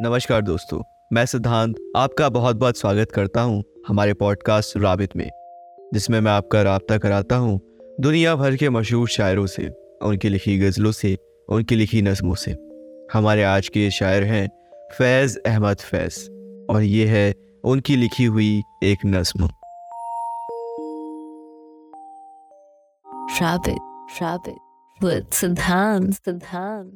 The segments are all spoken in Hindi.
नमस्कार दोस्तों मैं सिद्धांत आपका बहुत बहुत स्वागत करता हूँ हमारे पॉडकास्ट राबित में जिसमें मैं आपका रबता कराता हूँ दुनिया भर के मशहूर शायरों से उनकी लिखी गज़लों से उनकी लिखी नज़मों से। हमारे आज के शायर हैं फैज़ अहमद फैज़ और ये है उनकी लिखी हुई एक नज्म। with Siddhant, Siddhant,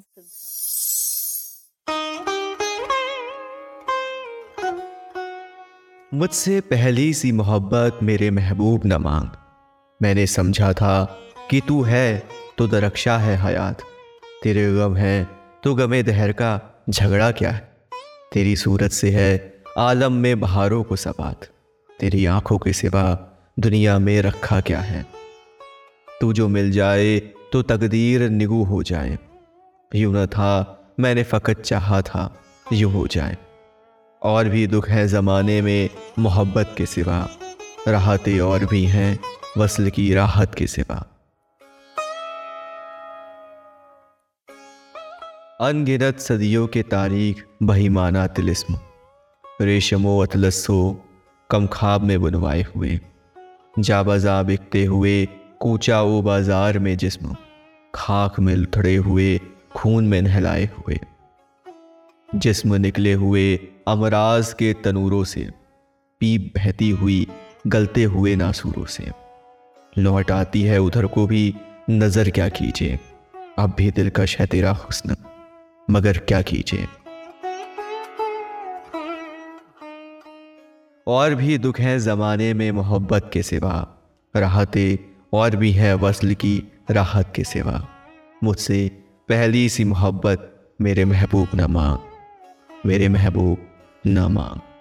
मुझसे पहली सी मोहब्बत मेरे महबूब न मांग। मैंने समझा था कि तू है तो दरक्षा है हयात। तेरे गम है तो गमे दहर का झगड़ा क्या है? तेरी सूरत से है, आलम में बहारों को सबात तेरी आँखों के सिवा दुनिया में रखा क्या है? तू जो मिल जाए तो तकदीर निगू हो जाए। यूँ न था, मैंने फ़कत चाहा था, यूँ हो जाए। और भी दुख है ज़माने में मोहब्बत के सिवा। राहतें और भी हैं वसल की राहत के सिवा। अनगिनत सदियों के तारीख बहीमाना तिलिस्म। रेशमो अतलसो कम खाब में बुनवाए हुए। जाबाजा बिकते हुए कूचा ओ बाज़ार में जिस्म। खाक में लुथड़े हुए, खून में नहलाए हुए। जिस्म निकले हुए अमराज के तनूरों से पीप बहती हुई, गलते हुए नासूरों से। लौट आती है उधर को भी, नज़र क्या कीजिए। अब भी दिलकश है तेरा हुस्न, मगर क्या कीजिए। और भी दुख है जमाने में मोहब्बत के सिवा, राहतें और भी है वसल की राहत के सिवा। मुझसे पहली सी मोहब्बत मेरे महबूब न मांग। मेरे महबूब न मांग।